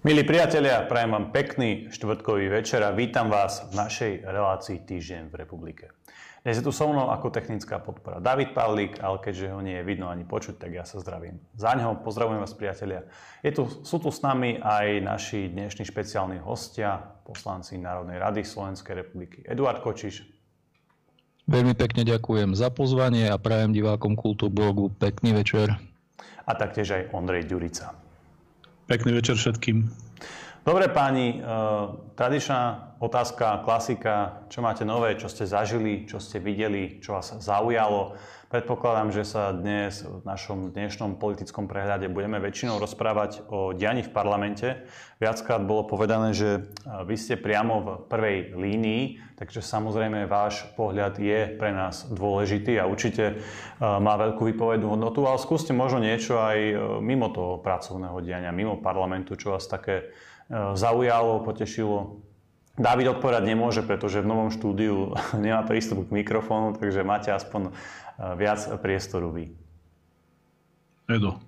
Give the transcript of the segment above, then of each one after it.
Milí priatelia, prajem vám pekný štvrtkový večer a vítam vás v našej relácii Týždeň v republike. Dnes je tu so mnou ako technická podpora David Pavlík, ale keďže ho nie je vidno ani počuť, tak ja sa zdravím. Za neho pozdravujem vás priatelia. Je tu, sú tu s nami aj naši dnešní špeciálni hostia, poslanci Národnej rady Slovenskej republiky. Eduard Kočiš. Veľmi pekne ďakujem za pozvanie a prajem divákom Kultúrblogu pekný večer. A taktiež aj Ondrej Ďurica. Pekný večer všetkým. Dobre páni, e, tradičná otázka, klasika, čo máte nové, čo ste zažili, čo ste videli, čo vás zaujalo. Predpokladám, že sa dnes v našom dnešnom politickom prehľade budeme väčšinou rozprávať o dianí v parlamente. Viackrát bolo povedané, že e, vy ste priamo v prvej línii, takže samozrejme váš pohľad je pre nás dôležitý a určite e, má veľkú výpovednú hodnotu, ale skúste možno niečo aj e, mimo toho pracovného diania, mimo parlamentu, čo vás také zaujalo, potešilo. David odpovedať nemôže, pretože v novom štúdiu nemá prístup k mikrofónu, takže máte aspoň viac priestoru vy. Edo.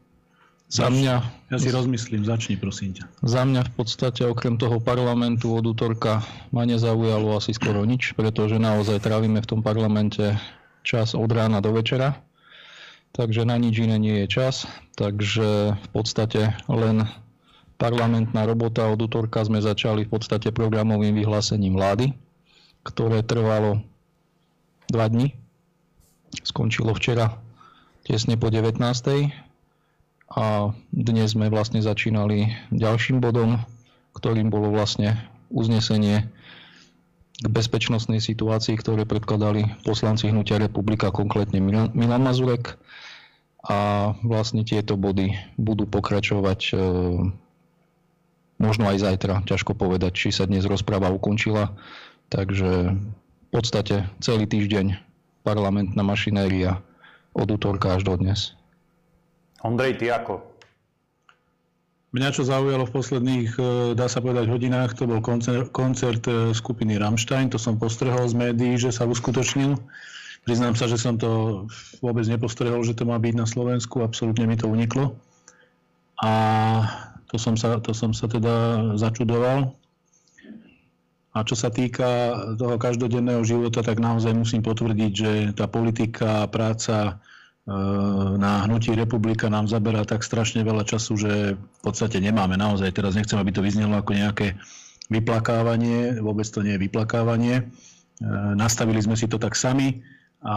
Za mňa... Ja si rozmyslím, začni prosím ťa. Za mňa v podstate okrem toho parlamentu od útorka ma nezaujalo asi skoro nič, pretože naozaj trávime v tom parlamente čas od rána do večera. Takže na nič iné nie je čas. Takže v podstate len parlamentná robota od útorka sme začali v podstate programovým vyhlásením vlády, ktoré trvalo dva dní skončilo včera tesne po 19. A dnes sme vlastne začínali ďalším bodom, ktorým bolo vlastne uznesenie k bezpečnostnej situácii, ktoré predkladali poslanci Hnutia republika, konkrétne Milan Mazurek. A vlastne tieto body budú pokračovať e, možno aj zajtra. Ťažko povedať, či sa dnes rozpráva ukončila. Takže v podstate celý týždeň parlamentná mašinéria od útorka až do dnes. Ondrej, ty ako? Mňa čo zaujalo v posledných, e, dá sa povedať, hodinách, to bol koncert, koncert skupiny Rammstein, to som postrehol z médií, že sa uskutočnil. Priznám sa, že som to vôbec nepostrehol, že to má byť na Slovensku, absolútne mi to uniklo. A to som sa, to som sa teda začudoval. A čo sa týka toho každodenného života, tak naozaj musím potvrdiť, že tá politika, práca e, na hnutí republika nám zaberá tak strašne veľa času, že v podstate nemáme naozaj. Teraz nechcem, aby to vyznelo ako nejaké vyplakávanie, vôbec to nie je vyplakávanie. E, nastavili sme si to tak sami a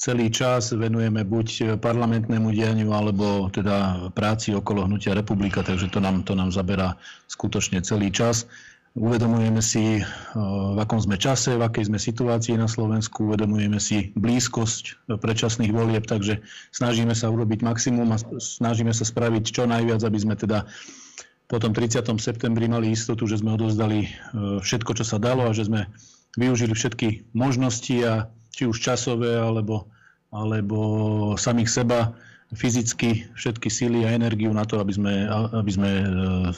celý čas venujeme buď parlamentnému dianiu, alebo teda práci okolo hnutia republika, takže to nám, to nám zaberá skutočne celý čas. Uvedomujeme si, eh, v akom sme čase, v akej sme situácii na Slovensku, uvedomujeme si blízkosť predčasných volieb, takže snažíme sa urobiť maximum a snažíme sa spraviť čo najviac, aby sme teda po tom 30. septembri mali istotu, že sme odovzdali eh, všetko, čo sa dalo a že sme využili všetky možnosti a či už časové alebo, alebo samých seba fyzicky všetky síly a energiu na to, aby sme, aby sme eh,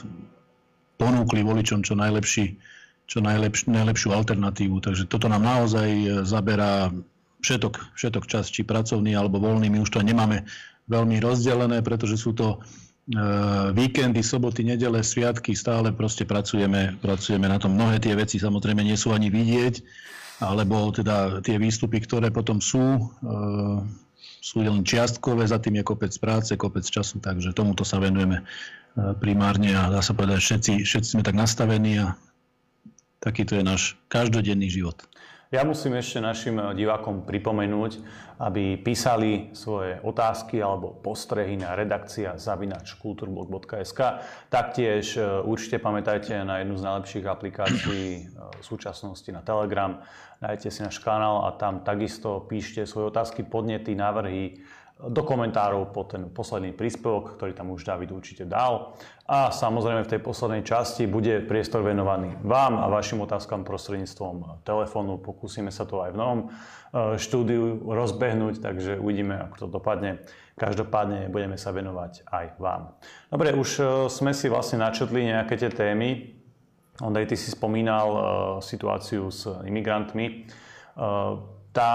ponúkli voličom čo, najlepší, čo najlepš, najlepšiu alternatívu. Takže toto nám naozaj e, zaberá všetok, všetok čas, či pracovný alebo voľný. My už to nemáme veľmi rozdelené, pretože sú to e, víkendy, soboty, nedele, sviatky, stále proste pracujeme, pracujeme na tom. Mnohé tie veci samozrejme nie sú ani vidieť, alebo teda tie výstupy, ktoré potom sú, e, sú len čiastkové, za tým je kopec práce, kopec času, takže tomuto sa venujeme primárne a dá sa povedať, všetci, všetci sme tak nastavení a takýto je náš každodenný život. Ja musím ešte našim divákom pripomenúť, aby písali svoje otázky alebo postrehy na redakcia zavinač kulturblog.sk. Taktiež e, určite pamätajte na jednu z najlepších aplikácií e, v súčasnosti na Telegram. Dajte si náš kanál a tam takisto píšte svoje otázky, podnety, návrhy, do komentárov po ten posledný príspevok, ktorý tam už David určite dal. A samozrejme v tej poslednej časti bude priestor venovaný vám a vašim otázkam prostredníctvom telefónu. Pokúsime sa to aj v novom e, štúdiu rozbehnúť, takže uvidíme, ako to dopadne. Každopádne budeme sa venovať aj vám. Dobre, už e, sme si vlastne načetli nejaké tie témy. Ondrej, ty si spomínal uh, situáciu s imigrantmi. Tá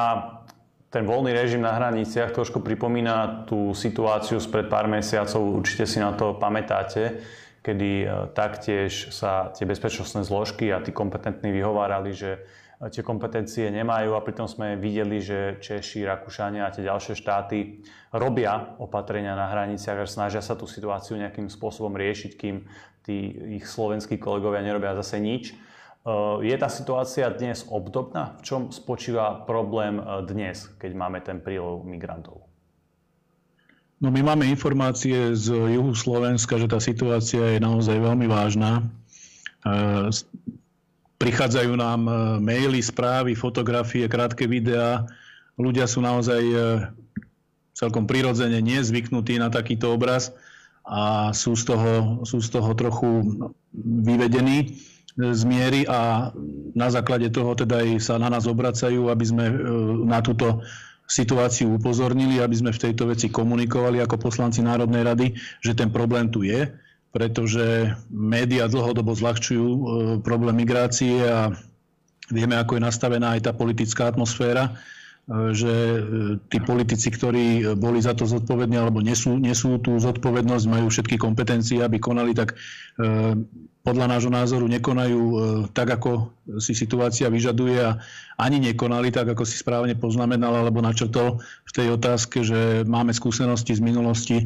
ten voľný režim na hraniciach trošku pripomína tú situáciu spred pár mesiacov, určite si na to pamätáte, kedy taktiež sa tie bezpečnostné zložky a tí kompetentní vyhovárali, že tie kompetencie nemajú a pritom sme videli, že Češi, Rakúšania a tie ďalšie štáty robia opatrenia na hraniciach a snažia sa tú situáciu nejakým spôsobom riešiť, kým tí ich slovenskí kolegovia nerobia zase nič. E, je tá situácia dnes obdobná? V čom spočíva problém e, dnes, keď máme ten prílov migrantov? No my máme informácie z juhu Slovenska, že tá situácia je naozaj veľmi vážna. E, prichádzajú nám maily, správy, fotografie, krátke videá. Ľudia sú naozaj celkom prirodzene nezvyknutí na takýto obraz a sú z toho, sú z toho trochu vyvedení e, z miery a na základe toho teda aj sa na nás obracajú, aby sme na túto situáciu upozornili, aby sme v tejto veci komunikovali ako poslanci Národnej rady, že ten problém tu je pretože médiá dlhodobo zľahčujú e, problém migrácie a vieme, ako je nastavená aj tá politická atmosféra, e, že e, tí politici, ktorí boli za to zodpovední alebo nesú, nesú tú zodpovednosť, majú všetky kompetencie, aby konali, tak podľa nášho názoru nekonajú tak, ako si situácia vyžaduje a ani nekonali tak, ako si správne poznamenal alebo načrtol v tej otázke, že máme skúsenosti z minulosti,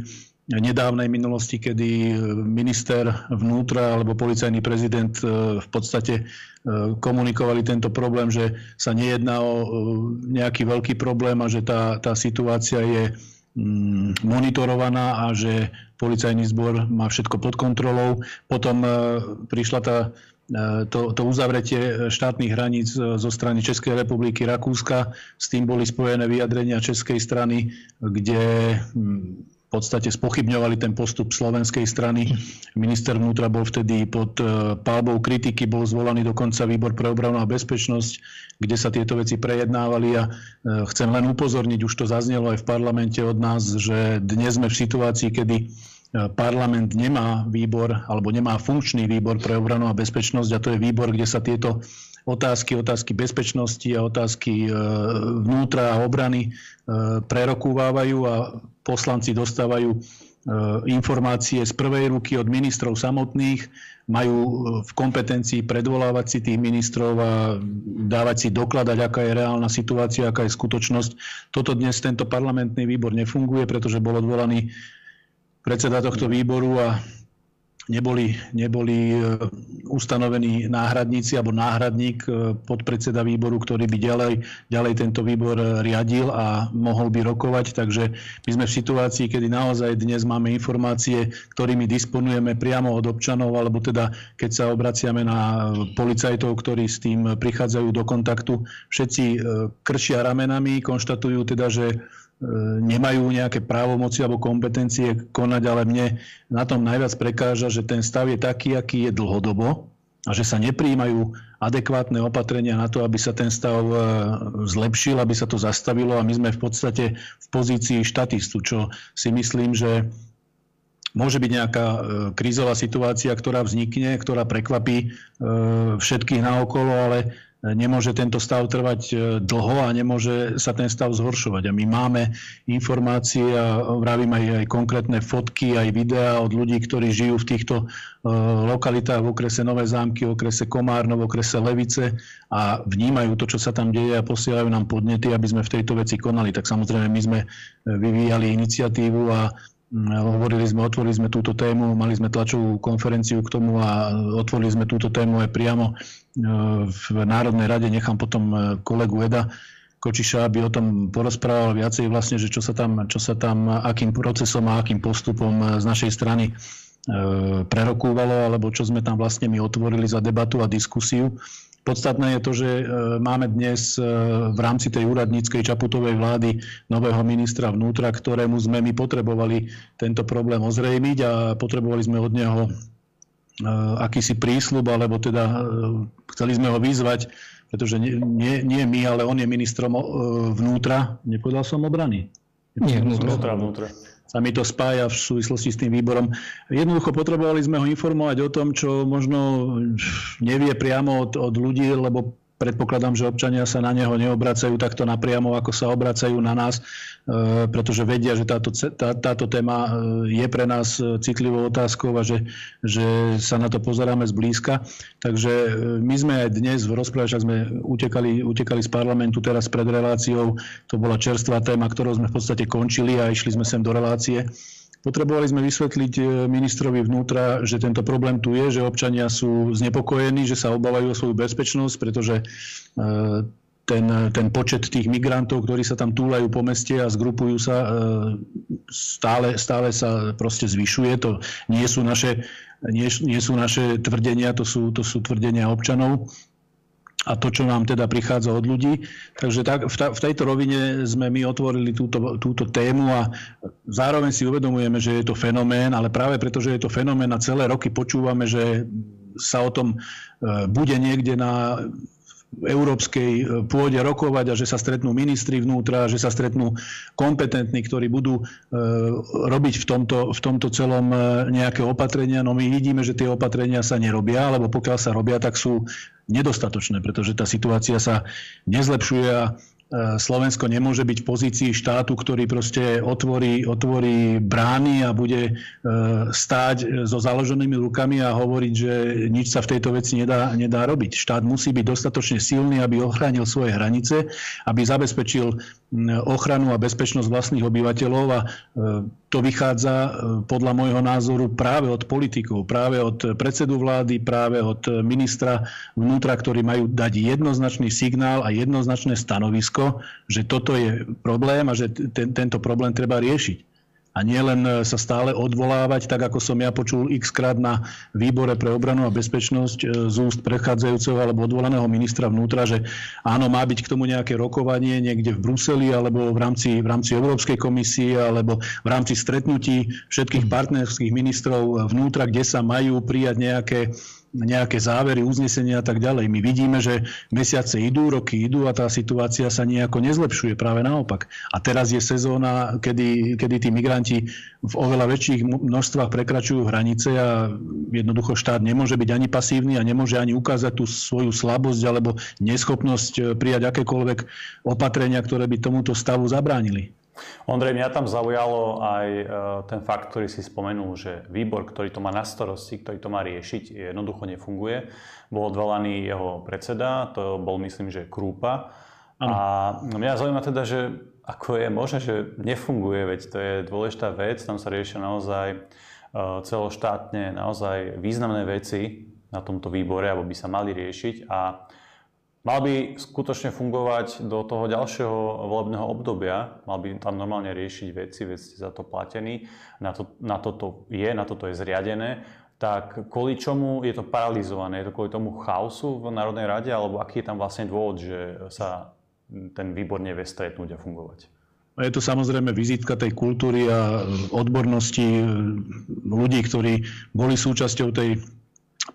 nedávnej minulosti, kedy e, minister vnútra alebo policajný prezident e, v podstate e, komunikovali tento problém, že sa nejedná o nejaký veľký problém a že tá, tá situácia je mm, monitorovaná a že policajný zbor má všetko pod kontrolou. Potom prišla tá to, to uzavretie štátnych hraníc zo strany Českej republiky, Rakúska. S tým boli spojené vyjadrenia českej strany, kde mm, podstate spochybňovali ten postup slovenskej strany. Minister vnútra bol vtedy pod e, pálbou kritiky, bol zvolaný dokonca výbor pre obranu a bezpečnosť, kde sa tieto veci prejednávali a e, chcem len upozorniť, už to zaznelo aj v parlamente od nás, že dnes sme v situácii, kedy e, parlament nemá výbor alebo nemá funkčný výbor pre obranu a bezpečnosť a to je výbor, kde sa tieto otázky, otázky bezpečnosti a otázky vnútra a obrany prerokúvajú a poslanci dostávajú e, informácie z prvej ruky od ministrov samotných, majú e, v kompetencii predvolávať si tých ministrov a dávať si dokladať, aká je reálna situácia, aká je skutočnosť. Toto dnes tento parlamentný výbor nefunguje, pretože bol odvolaný predseda tohto výboru a neboli, neboli e, ustanovení náhradníci alebo náhradník e, podpredseda výboru, ktorý by ďalej, ďalej tento výbor e, riadil a mohol by rokovať. Takže my sme v situácii, kedy naozaj dnes máme informácie, ktorými disponujeme priamo od občanov, alebo teda keď sa obraciame na policajtov, ktorí s tým prichádzajú do kontaktu, všetci kršia ramenami, konštatujú teda, že nemajú nejaké právomoci alebo kompetencie konať, ale mne na tom najviac prekáža, že ten stav je taký, aký je dlhodobo a že sa nepríjmajú adekvátne opatrenia na to, aby sa ten stav e, zlepšil, aby sa to zastavilo a my sme v podstate v pozícii štatistu, čo si myslím, že môže byť nejaká e, krízová situácia, ktorá vznikne, ktorá prekvapí všetkých naokolo, ale nemôže tento stav trvať e, dlho a nemôže sa ten stav zhoršovať. A my máme informácie a vravím aj, aj konkrétne fotky, aj videá od ľudí, ktorí žijú v týchto uh, lokalitách v okrese Nové zámky, v okrese Komárno, v okrese Levice a vnímajú to, čo sa tam deje a posielajú nám podnety, aby sme v tejto veci konali. Tak samozrejme my sme vyvíjali iniciatívu a Hovorili sme, otvorili sme túto tému, mali sme tlačovú konferenciu k tomu a otvorili sme túto tému aj priamo e, v Národnej rade. Nechám potom e, kolegu Eda Kočiša, aby o tom porozprával viacej vlastne, že čo sa tam, čo sa tam akým procesom a akým postupom e, z našej strany prerokúvalo, alebo čo sme tam vlastne my otvorili za debatu a diskusiu. Podstatné je to, že e, máme dnes e, v rámci tej úradníckej Čaputovej vlády nového ministra vnútra, ktorému sme my potrebovali tento problém ozrejmiť a potrebovali sme od neho e, akýsi prísľub, alebo teda chceli sme ho vyzvať, pretože nie, nie, nie my, ale on je ministrom vnútra. Nepovedal som obrany. Nie, vnútra. vnútra, vnútra sa mi to spája v súvislosti s tým výborom. Jednoducho potrebovali sme ho informovať o tom, čo možno nevie priamo od, od ľudí, lebo predpokladám, že občania sa na neho neobracajú takto napriamo, ako sa obracajú na nás, e, pretože vedia, že táto, tá, táto téma e, je pre nás citlivou otázkou a že, že sa na to pozeráme zblízka. Takže my sme aj dnes v rozpráve, však sme utekali, utekali z parlamentu teraz pred reláciou, to bola čerstvá téma, ktorou sme v podstate končili a išli sme sem do relácie. Potrebovali sme vysvetliť e, ministrovi vnútra, že tento problém tu je, že občania sú znepokojení, že sa obávajú o svoju bezpečnosť, pretože e, ten, ten počet tých migrantov, ktorí sa tam túlajú po meste a zgrupujú sa, e, stále, stále sa proste zvyšuje. To nie sú naše, nie, nie sú naše tvrdenia, to sú, to sú tvrdenia občanov a to, čo nám teda prichádza od ľudí. Takže tak, v, ta, v tejto rovine sme my otvorili túto, túto tému a zároveň si uvedomujeme, že je to fenomén, ale práve preto, že je to fenomén a celé roky počúvame, že sa o tom e, bude niekde na európskej e, pôde rokovať a že sa stretnú ministri vnútra, že sa stretnú kompetentní, ktorí budú e, robiť v tomto, v tomto celom nejaké opatrenia. No my vidíme, že tie opatrenia sa nerobia, alebo pokiaľ sa robia, tak sú nedostatočné, pretože tá situácia sa nezlepšuje a E, Slovensko nemôže byť v pozícii štátu, ktorý proste otvorí, otvorí brány a bude e, stáť so založenými rukami a hovoriť, že nič sa v tejto veci nedá, nedá robiť. Štát musí byť dostatočne silný, aby ochránil svoje hranice, aby zabezpečil ochranu a bezpečnosť vlastných obyvateľov a e, to vychádza podľa môjho názoru práve od politikov, práve od predsedu vlády, práve od ministra vnútra, ktorí majú dať jednoznačný signál a jednoznačné stanovisko, že toto je problém a že ten, tento problém treba riešiť. A nie len e, sa stále odvolávať, tak ako som ja počul x krát na výbore pre obranu a bezpečnosť e, z úst prechádzajúceho alebo odvolaného ministra vnútra, že áno, má byť k tomu nejaké rokovanie niekde v Bruseli alebo v rámci, v rámci Európskej komisie alebo v rámci stretnutí všetkých partnerských ministrov vnútra, kde sa majú prijať nejaké nejaké závery, uznesenia a tak ďalej. My vidíme, že mesiace idú, roky idú a tá situácia sa nejako nezlepšuje, práve naopak. A teraz je sezóna, kedy, kedy tí migranti v oveľa väčších množstvách prekračujú hranice a jednoducho štát nemôže byť ani pasívny a nemôže ani ukázať tú svoju slabosť alebo neschopnosť eh, prijať akékoľvek opatrenia, ktoré by tomuto stavu zabránili. Ondrej, mňa tam zaujalo aj e, ten fakt, ktorý si spomenul, že výbor, ktorý to má na starosti, ktorý to má riešiť, jednoducho nefunguje. Bol odvolaný jeho predseda, to bol myslím, že Krúpa. Ano. A mňa zaujíma teda, že ako je možné, že nefunguje, veď to je dôležitá vec, tam sa riešia naozaj e, celoštátne naozaj významné veci na tomto výbore, alebo by sa mali riešiť a Mal by skutočne fungovať do toho ďalšieho volebného obdobia, mal by tam normálne riešiť veci, veď ste za to platení, na to, na toto je, na toto je zriadené, tak kvôli čomu je to paralizované? Je to kvôli tomu chaosu v Národnej rade, alebo aký je tam vlastne dôvod, že sa ten výbor nevie stretnúť a fungovať? Je to samozrejme vizitka tej kultúry a odbornosti ľudí, ktorí boli súčasťou tej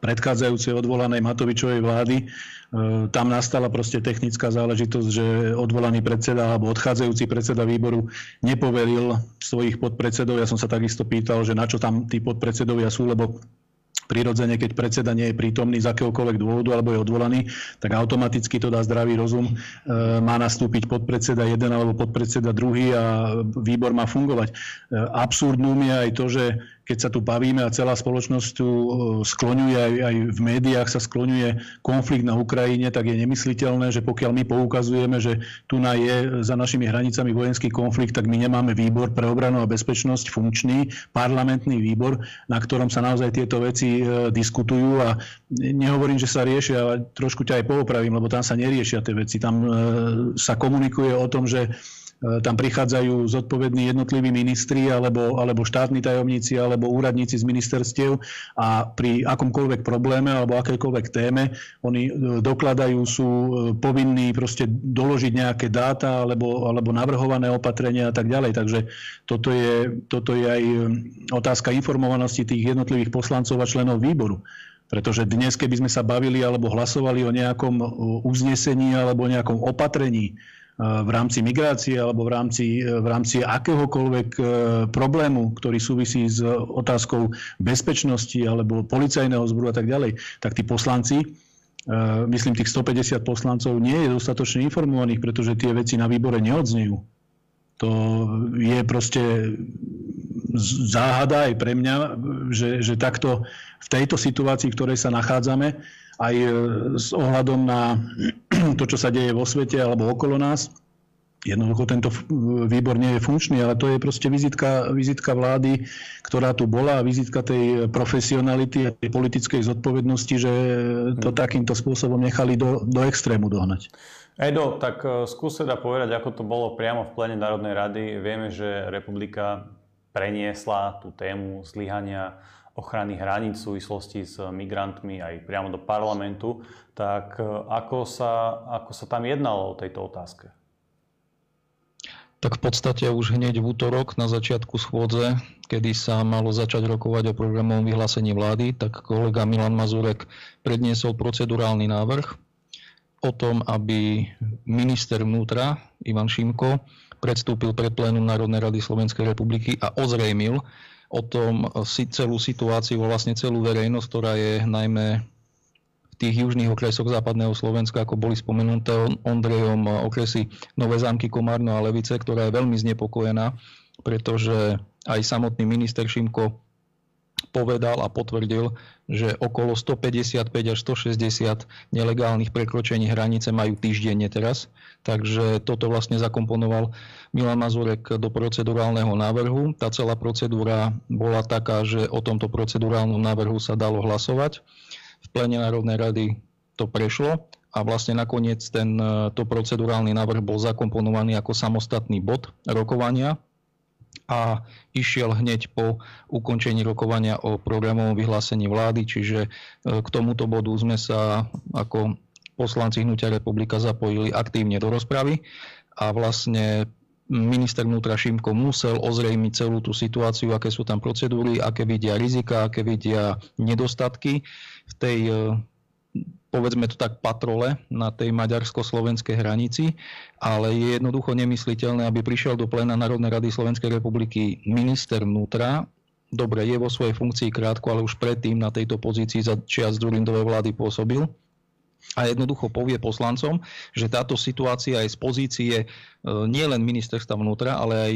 predchádzajúcej odvolanej Matovičovej vlády. E, tam nastala proste technická záležitosť, že odvolaný predseda alebo odchádzajúci predseda výboru nepoveril svojich podpredsedov. Ja som sa takisto pýtal, že na čo tam tí podpredsedovia sú, lebo prirodzene, keď predseda nie je prítomný z akéhokoľvek dôvodu alebo je odvolaný, tak automaticky to dá zdravý rozum. E, má nastúpiť podpredseda jeden alebo podpredseda druhý a výbor má fungovať. E, absurdným je aj to, že keď sa tu bavíme a celá spoločnosť tu e, skloňuje, aj, v médiách sa skloňuje konflikt na Ukrajine, tak je nemysliteľné, že pokiaľ my poukazujeme, že tu na je za našimi hranicami vojenský konflikt, tak my nemáme výbor pre obranu a bezpečnosť, funkčný parlamentný výbor, na ktorom sa naozaj tieto veci e, diskutujú a nehovorím, že sa riešia, ale trošku ťa aj poopravím, lebo tam sa neriešia tie veci. Tam e, sa komunikuje o tom, že tam prichádzajú zodpovední jednotliví ministri alebo, alebo štátni tajomníci alebo úradníci z ministerstiev a pri akomkoľvek probléme alebo akékoľvek téme oni e, dokladajú, sú e, povinní proste doložiť nejaké dáta alebo, alebo navrhované opatrenia a tak ďalej. Takže toto je, toto je aj otázka informovanosti tých jednotlivých poslancov a členov výboru. Pretože dnes, keby sme sa bavili alebo hlasovali o nejakom uznesení alebo nejakom opatrení, v rámci migrácie alebo v rámci, v rámci akéhokoľvek e, problému, ktorý súvisí s otázkou bezpečnosti alebo policajného zboru a tak ďalej, tak tí poslanci myslím, tých 150 poslancov nie je dostatočne informovaných, pretože tie veci na výbore neodznejú. To je proste záhada aj pre mňa, že, že takto v tejto situácii, v ktorej sa nachádzame, aj s ohľadom na to, čo sa deje vo svete alebo okolo nás, Jednoducho tento výbor nie je funkčný, ale to je proste vizitka, vizitka vlády, ktorá tu bola a vizitka tej profesionality a tej politickej zodpovednosti, že to hmm. takýmto spôsobom nechali do, do extrému dohnať. Edo, tak e, skús teda povedať, ako to bolo priamo v plene Národnej rady. Vieme, že republika preniesla tú tému zlyhania ochrany hraníc v súvislosti s migrantmi aj priamo do parlamentu. Tak e, ako sa, ako sa tam jednalo o tejto otázke? tak v podstate už hneď v útorok na začiatku schôdze, kedy sa malo začať rokovať o programovom vyhlásení vlády, tak kolega Milan Mazurek predniesol procedurálny návrh o tom, aby minister vnútra Ivan Šimko predstúpil pred plénum Národnej rady Slovenskej republiky a ozrejmil o tom celú situáciu, vlastne celú verejnosť, ktorá je najmä tých južných okresoch západného Slovenska, ako boli spomenuté Ondrejom, okresy Nové zámky, Komárno a Levice, ktorá je veľmi znepokojená, pretože aj samotný minister Šimko povedal a potvrdil, že okolo 155 až 160 nelegálnych prekročení hranice majú týždenne teraz. Takže toto vlastne zakomponoval Milan Mazurek do procedurálneho návrhu. Tá celá procedúra bola taká, že o tomto procedurálnom návrhu sa dalo hlasovať v plene Národnej rady to prešlo a vlastne nakoniec ten, e, procedurálny návrh bol zakomponovaný ako samostatný bod rokovania a išiel hneď po ukončení rokovania o programovom vyhlásení vlády, čiže e, k tomuto bodu sme sa ako poslanci Hnutia republika zapojili aktívne do rozpravy a vlastne minister vnútra Šimko musel ozrejmiť celú tú situáciu, aké sú tam procedúry, aké vidia rizika, aké vidia nedostatky v tej, e, povedzme to tak, patrole na tej maďarsko-slovenskej hranici, ale je jednoducho nemysliteľné, aby prišiel do pléna Národnej rady Slovenskej republiky minister vnútra, dobre, je vo svojej funkcii krátko, ale už predtým na tejto pozícii za čias Durindovej vlády pôsobil, a jednoducho povie poslancom, že táto situácia je z pozície e, nielen ministerstva vnútra, ale aj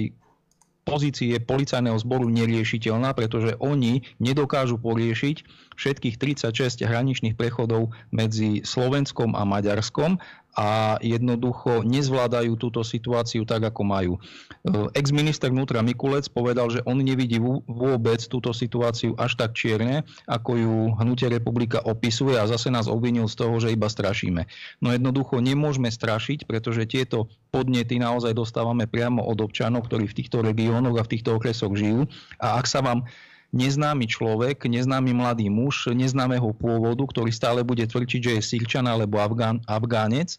pozície policajného zboru neriešiteľná, pretože oni nedokážu poriešiť všetkých 36 hraničných prechodov medzi Slovenskom a Maďarskom a jednoducho nezvládajú túto situáciu tak, ako majú. E, ex-minister vnútra Mikulec povedal, že on nevidí vôbec túto situáciu až tak čierne, ako ju Hnutie republika opisuje a zase nás obvinil z toho, že iba strašíme. No jednoducho nemôžeme strašiť, pretože tieto podnety naozaj dostávame priamo od občanov, ktorí v týchto regiónoch a v týchto okresoch žijú. A ak sa vám neznámy človek, neznámy mladý muž neznámeho pôvodu, ktorý stále bude tvrčiť, že je Sýrčan alebo Afgán, Afgánec,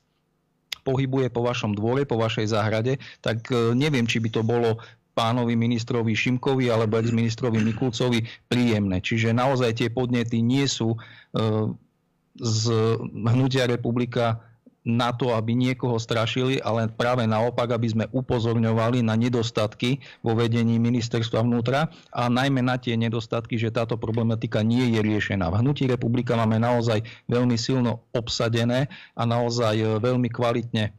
pohybuje po vašom dvore, po vašej záhrade, tak e, neviem, či by to bolo pánovi ministrovi Šimkovi alebo ex-ministrovi Mikulcovi príjemné. Čiže naozaj tie podnety nie sú e, z hnutia republika na to, aby niekoho strašili, ale práve naopak, aby sme upozorňovali na nedostatky vo vedení ministerstva vnútra a najmä na tie nedostatky, že táto problematika nie je riešená. V hnutí republika máme naozaj veľmi silno obsadené a naozaj e, veľmi kvalitne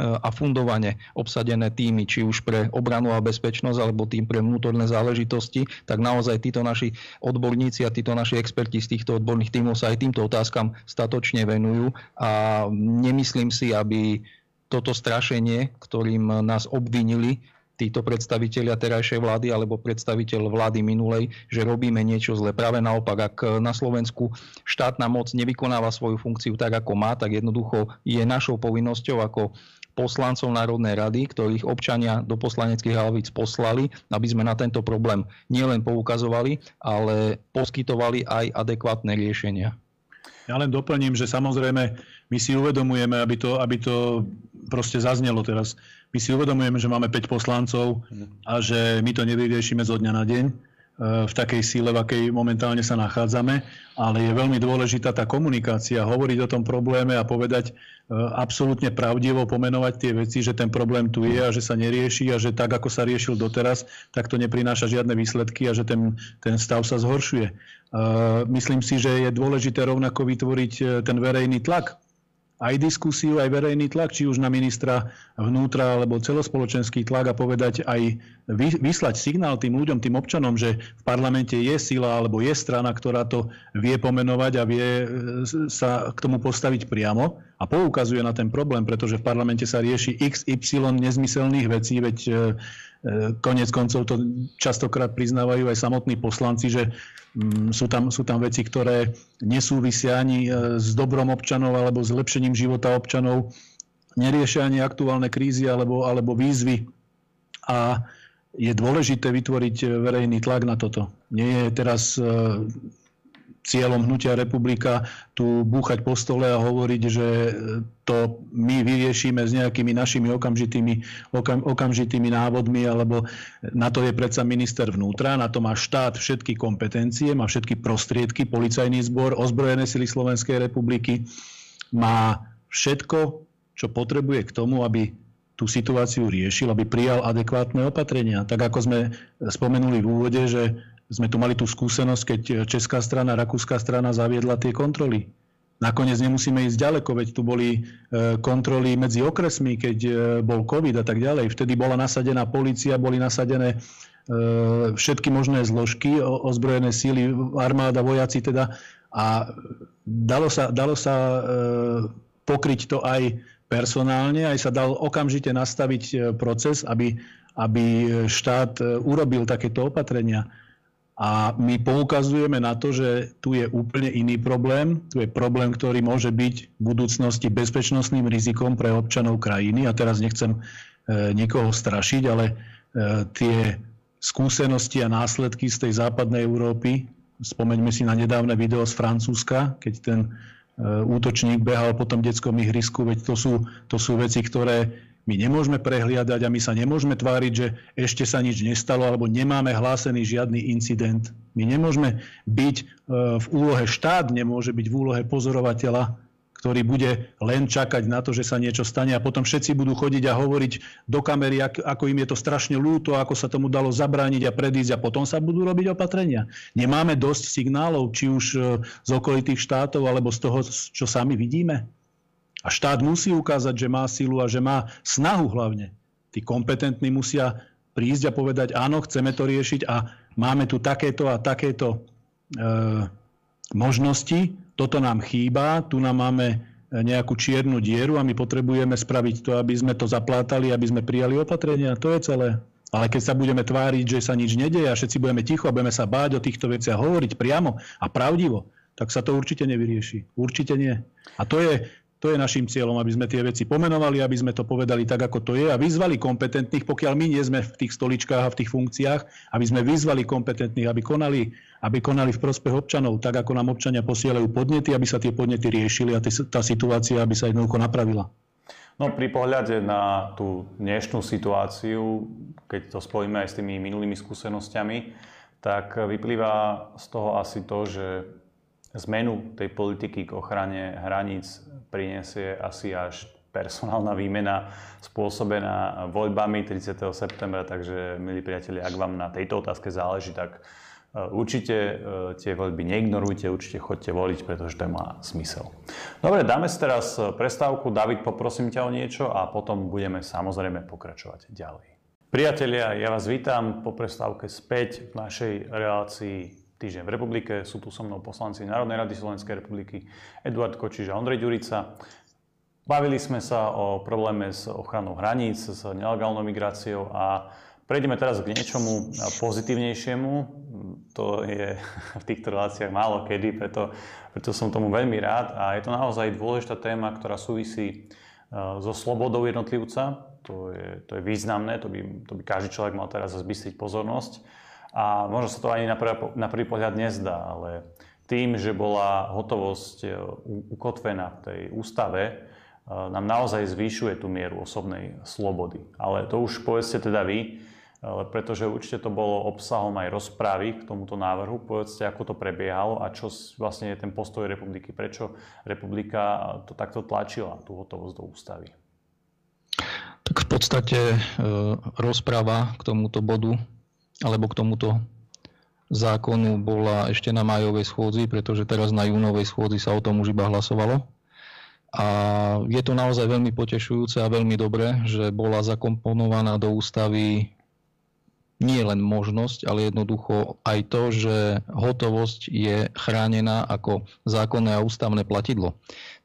a fundovane obsadené týmy, či už pre obranu a bezpečnosť, alebo tým pre vnútorné záležitosti, tak naozaj títo naši odborníci a títo naši experti z týchto odborných týmov sa aj týmto otázkam statočne venujú a nemyslím si, aby toto strašenie, ktorým nás obvinili títo predstavitelia terajšej vlády alebo predstaviteľ vlády minulej, že robíme niečo zle. Práve naopak, ak na Slovensku štátna moc nevykonáva svoju funkciu tak, ako má, tak jednoducho je našou povinnosťou ako poslancov Národnej rady, ktorých občania do poslaneckých hlavíc poslali, aby sme na tento problém nielen poukazovali, ale poskytovali aj adekvátne riešenia. Ja len doplním, že samozrejme my si uvedomujeme, aby to, aby to proste zaznelo teraz. My si uvedomujeme, že máme 5 poslancov a že my to nevyriešime zo dňa na deň v takej síle, v akej momentálne sa nachádzame, ale je veľmi dôležitá tá komunikácia, hovoriť o tom probléme a povedať e, absolútne pravdivo, pomenovať tie veci, že ten problém tu je a že sa nerieši a že tak, ako sa riešil doteraz, tak to neprináša žiadne výsledky a že ten, ten stav sa zhoršuje. E, myslím si, že je dôležité rovnako vytvoriť e, ten verejný tlak aj diskusiu, aj verejný tlak, či už na ministra vnútra alebo celospoločenský tlak a povedať aj vyslať signál tým ľuďom, tým občanom, že v parlamente je sila alebo je strana, ktorá to vie pomenovať a vie e, sa k tomu postaviť priamo a poukazuje na ten problém, pretože v parlamente sa rieši XY nezmyselných vecí, veď e, E, konec koncov to častokrát priznávajú aj samotní poslanci, že sú tam, sú tam veci, ktoré nesúvisia ani e, s dobrom občanov alebo zlepšením života občanov, neriešia ani aktuálne krízy alebo, alebo výzvy. A je dôležité vytvoriť verejný tlak na toto. Nie je teraz e, cieľom hnutia republika tu búchať po stole a hovoriť, že to my vyriešime s nejakými našimi okamžitými, okam, okamžitými návodmi, alebo na to je predsa minister vnútra, na to má štát všetky kompetencie, má všetky prostriedky, policajný zbor, ozbrojené sily Slovenskej republiky, má všetko, čo potrebuje k tomu, aby tú situáciu riešil, aby prijal adekvátne opatrenia. Tak ako sme spomenuli v úvode, že sme tu mali tú skúsenosť, keď česká strana, rakúska strana zaviedla tie kontroly. Nakoniec nemusíme ísť ďaleko, veď tu boli e, kontroly medzi okresmi, keď e, bol COVID a tak ďalej. Vtedy bola nasadená policia, boli nasadené všetky možné zložky, ozbrojené síly, armáda, vojaci teda. A dalo sa, dalo sa pokryť to aj personálne, aj sa dal okamžite nastaviť proces, aby, aby štát urobil takéto opatrenia. A my poukazujeme na to, že tu je úplne iný problém. Tu je problém, ktorý môže byť v budúcnosti bezpečnostným rizikom pre občanov krajiny. A teraz nechcem e, nikoho strašiť, ale e, tie skúsenosti a následky z tej západnej Európy, spomeňme si na nedávne video z Francúzska, keď ten e, útočník behal po tom detskom ihrisku, veď to sú, to sú veci, ktoré my nemôžeme prehliadať a my sa nemôžeme tváriť, že ešte sa nič nestalo alebo nemáme hlásený žiadny incident. My nemôžeme byť e, v úlohe, štát nemôže byť v úlohe pozorovateľa, ktorý bude len čakať na to, že sa niečo stane a potom všetci budú chodiť a hovoriť do kamery, ako im je to strašne ľúto, ako sa tomu dalo zabrániť a predísť a potom sa budú robiť opatrenia. Nemáme dosť signálov, či už e, z okolitých štátov alebo z toho, čo sami vidíme. A štát musí ukázať, že má silu a že má snahu hlavne. Tí kompetentní musia prísť a povedať, áno, chceme to riešiť a máme tu takéto a takéto e, možnosti, toto nám chýba, tu nám máme nejakú čiernu dieru a my potrebujeme spraviť to, aby sme to zaplátali, aby sme prijali opatrenia. To je celé. Ale keď sa budeme tváriť, že sa nič nedeje a všetci budeme ticho a budeme sa báť o týchto veciach hovoriť priamo a pravdivo, tak sa to určite nevyrieši. Určite nie. A to je, to je našim cieľom, aby sme tie veci pomenovali, aby sme to povedali tak, ako to je a vyzvali kompetentných, pokiaľ my nie sme v tých stoličkách a v tých funkciách, aby sme vyzvali kompetentných, aby konali, aby konali v prospech občanov, tak ako nám občania posielajú podnety, aby sa tie podnety riešili a tá situácia, aby sa jednoducho napravila. No pri pohľade na tú dnešnú situáciu, keď to spojíme aj s tými minulými skúsenosťami, tak vyplýva z toho asi to, že zmenu tej politiky k ochrane hraníc prinesie asi až personálna výmena spôsobená voľbami 30. septembra, takže milí priatelia, ak vám na tejto otázke záleží, tak e, určite e, tie voľby neignorujte, určite chodte voliť, pretože to má smysel. Dobre, dáme si teraz prestávku. David, poprosím ťa o niečo a potom budeme samozrejme pokračovať ďalej. Priatelia, ja vás vítam po prestávke späť v našej relácii Týždeň v republike. Sú tu so mnou poslanci Národnej rady Slovenskej republiky Eduard Kočiš a Ondrej Ďurica. Bavili sme sa o probléme s ochranou hraníc, s nelegálnou migráciou a prejdeme teraz k niečomu pozitívnejšiemu. To je v týchto reláciách málo kedy, preto, preto som tomu veľmi rád a je to naozaj dôležitá téma, ktorá súvisí e, so slobodou jednotlivca. To je, to je významné, to by, to by každý človek mal teraz zbystriť pozornosť. A možno sa to ani na prvý, na prvý pohľad nezdá, ale tým, že bola hotovosť e, ukotvená v tej ústave, e, nám naozaj zvyšuje tú mieru osobnej slobody. Ale to už povedzte teda vy, pretože určite to bolo obsahom aj rozpravy k tomuto návrhu. Povedzte, ako to prebiehalo a čo vlastne je ten postoj republiky, prečo republika to takto tlačila, tú hotovosť do ústavy. Tak v podstate e, rozpráva k tomuto bodu alebo k tomuto zákonu bola ešte na majovej schôdzi, pretože teraz na júnovej schôdzi sa o tom už iba hlasovalo. A je to naozaj veľmi potešujúce a veľmi dobré, že bola zakomponovaná do ústavy nie len možnosť, ale jednoducho aj to, že hotovosť je chránená ako zákonné a ústavné platidlo.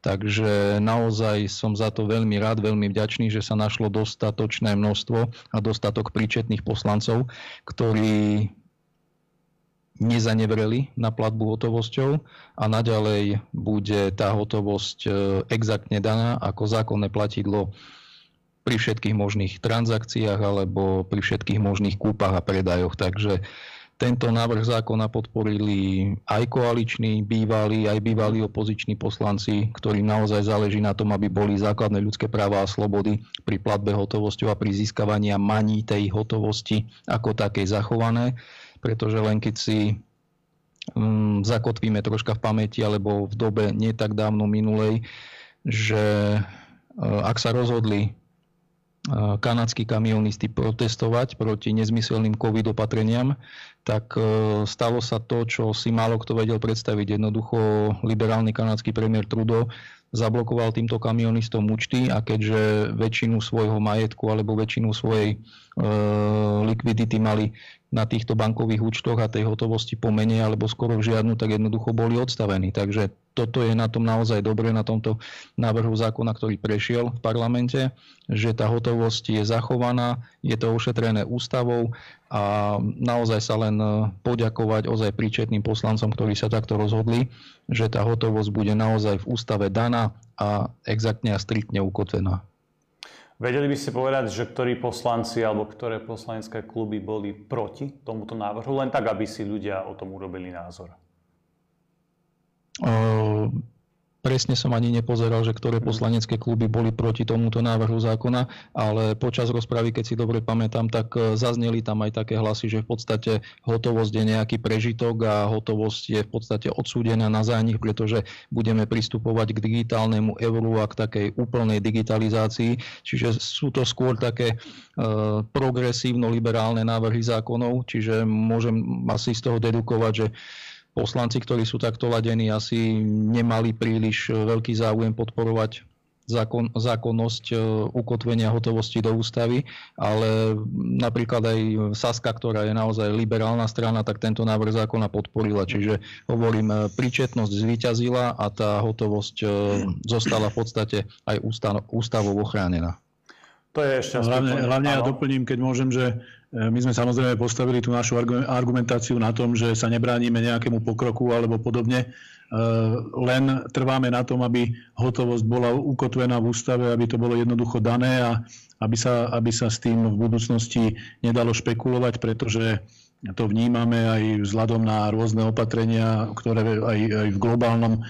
Takže naozaj som za to veľmi rád, veľmi vďačný, že sa našlo dostatočné množstvo a dostatok príčetných poslancov, ktorí nezanevreli na platbu hotovosťou a naďalej bude tá hotovosť e, exaktne daná ako zákonné platidlo pri všetkých možných transakciách alebo pri všetkých možných kúpach a predajoch. Takže tento návrh zákona podporili aj koaliční, bývalí, aj bývalí opoziční poslanci, ktorým naozaj záleží na tom, aby boli základné ľudské práva a slobody pri platbe hotovosťou a pri získavaní maní tej hotovosti ako takej zachované. Pretože len keď si um, zakotvíme troška v pamäti alebo v dobe nie tak dávno minulej, že uh, ak sa rozhodli kanadskí kamionisti protestovať proti nezmyselným covid opatreniam, tak uh, stalo sa to, čo si málo kto vedel predstaviť. Jednoducho liberálny kanadský premiér Trudeau zablokoval týmto kamionistom účty a keďže väčšinu svojho majetku alebo väčšinu svojej e, likvidity mali na týchto bankových účtoch a tej hotovosti pomene alebo skoro žiadnu, tak jednoducho boli odstavení. Takže toto je na tom naozaj dobre, na tomto návrhu zákona, ktorý prešiel v parlamente, že tá hotovosť je zachovaná, je to ošetrené ústavou a naozaj sa len poďakovať ozaj príčetným poslancom, ktorí sa takto rozhodli, že tá hotovosť bude naozaj v ústave daná a exaktne a striktne ukotvená. Vedeli by ste povedať, že ktorí poslanci alebo ktoré poslanecké kluby boli proti tomuto návrhu, len tak, aby si ľudia o tom urobili názor? Uh, Presne som ani nepozeral, že ktoré mhm. poslanecké kluby boli proti tomuto návrhu zákona, ale počas rozpravy, keď si dobre pamätám, tak e, zazneli tam aj také hlasy, že v podstate hotovosť je nejaký prežitok a hotovosť je v podstate odsúdená na zánik, pretože budeme pristupovať k digitálnemu euru a k takej úplnej digitalizácii. Čiže sú to skôr také uh, progresívno-liberálne návrhy zákonov, čiže môžem asi z toho dedukovať, že poslanci, ktorí sú takto ladení, asi nemali príliš e, veľký záujem podporovať zákon, zákonnosť e, ukotvenia hotovosti do ústavy, ale napríklad aj Saska, ktorá je naozaj liberálna strana, tak tento návrh zákona podporila. Čiže hovorím, e, príčetnosť zvíťazila a tá hotovosť zostala v podstate aj ústavou ochránená. To je ešte hlavne, hlavne ja doplním, keď môžem, že my sme samozrejme postavili tú našu argumentáciu na tom, že sa nebránime nejakému pokroku alebo podobne, e, len trváme na tom, aby hotovosť bola ukotvená v ústave, aby to bolo jednoducho dané a aby sa, aby sa s tým v budúcnosti nedalo špekulovať, pretože to vnímame aj vzhľadom na rôzne opatrenia, ktoré aj, aj v globálnom e,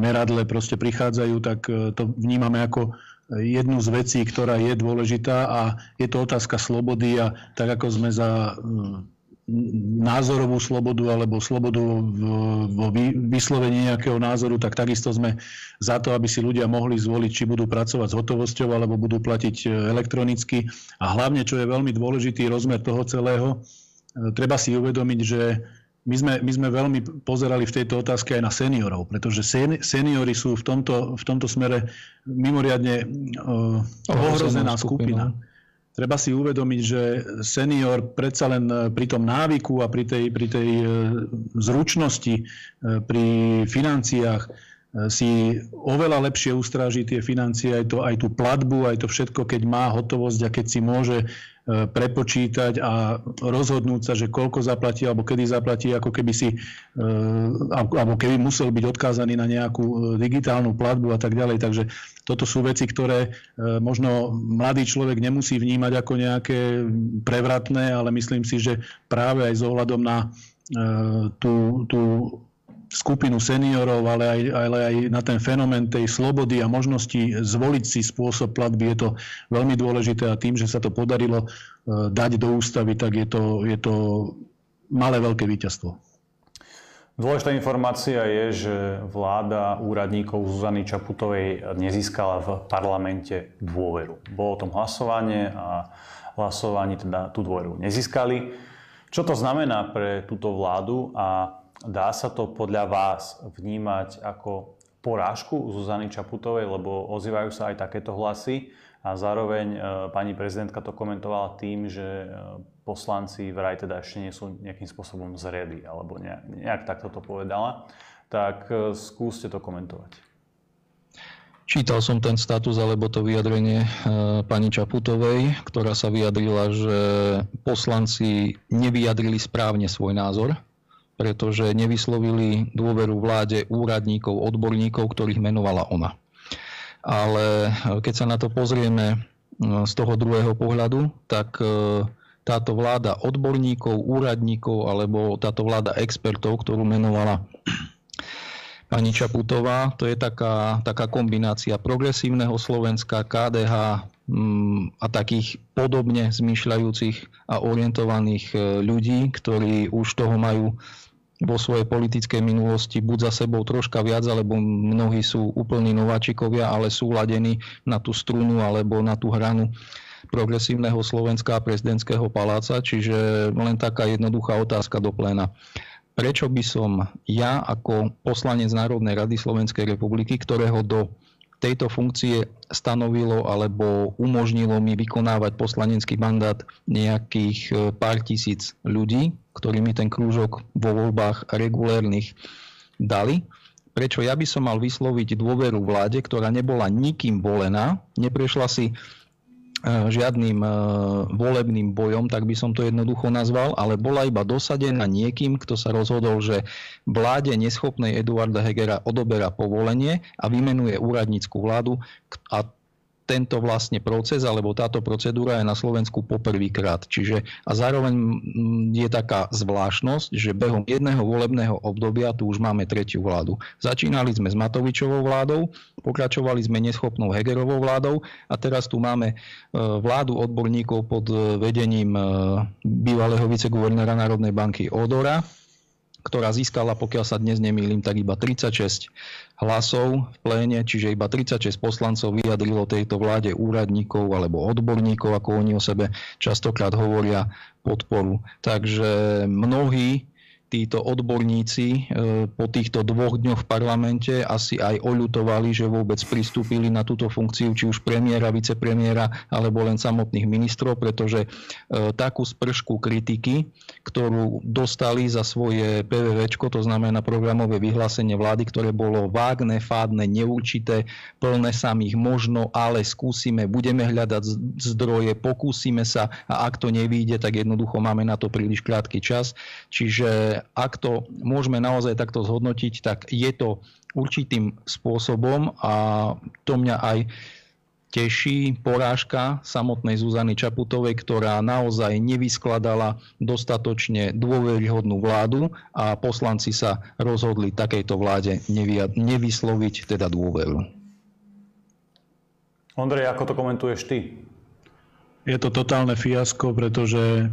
meradle proste prichádzajú, tak to vnímame ako jednu z vecí, ktorá je dôležitá a je to otázka slobody a tak ako sme za mm, názorovú slobodu alebo slobodu vo vyslovení nejakého názoru, tak takisto sme za to, aby si ľudia mohli zvoliť, či budú pracovať s hotovosťou alebo budú platiť e, elektronicky. A hlavne, čo je veľmi dôležitý rozmer toho celého, e, treba si uvedomiť, že my sme, my sme veľmi pozerali v tejto otázke aj na seniorov, pretože sen, seniory sú v tomto, v tomto smere mimoriadne uh, ohrozená skupina. Treba si uvedomiť, že senior predsa len eh, pri tom návyku a pri tej, pri tej eh, zručnosti, pri financiách si oveľa lepšie ustráži tie financie, aj, to, aj tú platbu, aj to všetko, keď má hotovosť a keď si môže e, prepočítať a rozhodnúť sa, že koľko zaplatí alebo kedy zaplatí, ako keby si e, alebo keby musel byť odkázaný na nejakú e, digitálnu platbu a tak ďalej. Takže toto sú veci, ktoré možno mladý človek nemusí vnímať ako nejaké prevratné, ale myslím si, že práve aj s ohľadom na tú, tú skupinu seniorov, ale aj, ale aj na ten fenomén tej slobody a možnosti zvoliť si spôsob platby je to veľmi dôležité a tým, že sa to podarilo e, dať do ústavy, tak je to, je to malé veľké víťazstvo. Dôležitá informácia je, že vláda úradníkov Zuzany Čaputovej nezískala v parlamente dôveru. Bolo o tom hlasovanie a hlasovaní teda tú dôveru nezískali. Čo to znamená pre túto vládu a dá sa to podľa vás vnímať ako porážku Zuzany Čaputovej, lebo ozývajú sa aj takéto hlasy a zároveň e, pani prezidentka to komentovala tým, že e, poslanci vraj teda ešte nie sú nejakým spôsobom zredy, alebo nejak, nejak takto to povedala. Tak e, skúste to komentovať. Čítal som ten status alebo to vyjadrenie pani Čaputovej, ktorá sa vyjadrila, že poslanci nevyjadrili správne svoj názor, pretože nevyslovili dôveru vláde úradníkov, odborníkov, ktorých menovala ona. Ale e, keď sa na to pozrieme e, z toho druhého pohľadu, tak táto vláda odborníkov, úradníkov alebo táto vláda expertov, ktorú menovala pani Čaputová. To je taká, taká kombinácia progresívneho Slovenska, KDH mm, a takých podobne zmýšľajúcich a orientovaných e, ľudí, ktorí už toho majú vo svojej politickej minulosti buď za sebou troška viac, alebo mnohí sú úplní nováčikovia, ale sú ladení na tú strunu alebo na tú hranu progresívneho Slovenska a prezidentského paláca. Čiže len taká jednoduchá otázka do pléna prečo by som ja ako poslanec Národnej rady Slovenskej republiky, ktorého do tejto funkcie stanovilo alebo umožnilo mi vykonávať poslanecký mandát nejakých e, pár tisíc ľudí, ktorí mi ten krúžok vo voľbách regulérnych dali. Prečo ja by som mal vysloviť dôveru vláde, ktorá nebola nikým volená, neprešla si žiadnym volebným bojom, tak by som to jednoducho nazval, ale bola iba dosadená niekým, kto sa rozhodol, že vláde neschopnej Eduarda Hegera odoberá povolenie a vymenuje úradnícku vládu a tento vlastne proces alebo táto procedúra je na Slovensku poprvýkrát. Čiže a zároveň je taká zvláštnosť, že behom jedného volebného obdobia tu už máme tretiu vládu. Začínali sme s Matovičovou vládou, pokračovali sme neschopnou Hegerovou vládou a teraz tu máme e, vládu odborníkov pod vedením e, bývalého viceguvernéra Národnej banky Odora, ktorá získala, pokiaľ sa dnes nemýlim, tak iba 36 hlasov v pléne, čiže iba 36 poslancov vyjadrilo tejto vláde úradníkov alebo odborníkov, ako oni o sebe častokrát hovoria, podporu. Takže mnohí títo odborníci e, po týchto dvoch dňoch v parlamente asi aj oľutovali, že vôbec pristúpili na túto funkciu, či už premiéra, vicepremiéra, alebo len samotných ministrov, pretože e, takú spršku kritiky, ktorú dostali za svoje PVV, to znamená programové vyhlásenie vlády, ktoré bolo vágne, fádne, neurčité, plné samých možno, ale skúsime, budeme hľadať zdroje, pokúsime sa a ak to nevíde, tak jednoducho máme na to príliš krátky čas. Čiže ak to môžeme naozaj takto zhodnotiť, tak je to určitým spôsobom a to mňa aj teší porážka samotnej Zuzany Čaputovej, ktorá naozaj nevyskladala dostatočne dôveryhodnú vládu a poslanci sa rozhodli takejto vláde nevysloviť teda dôveru. Ondrej, ako to komentuješ ty? Je to totálne fiasko, pretože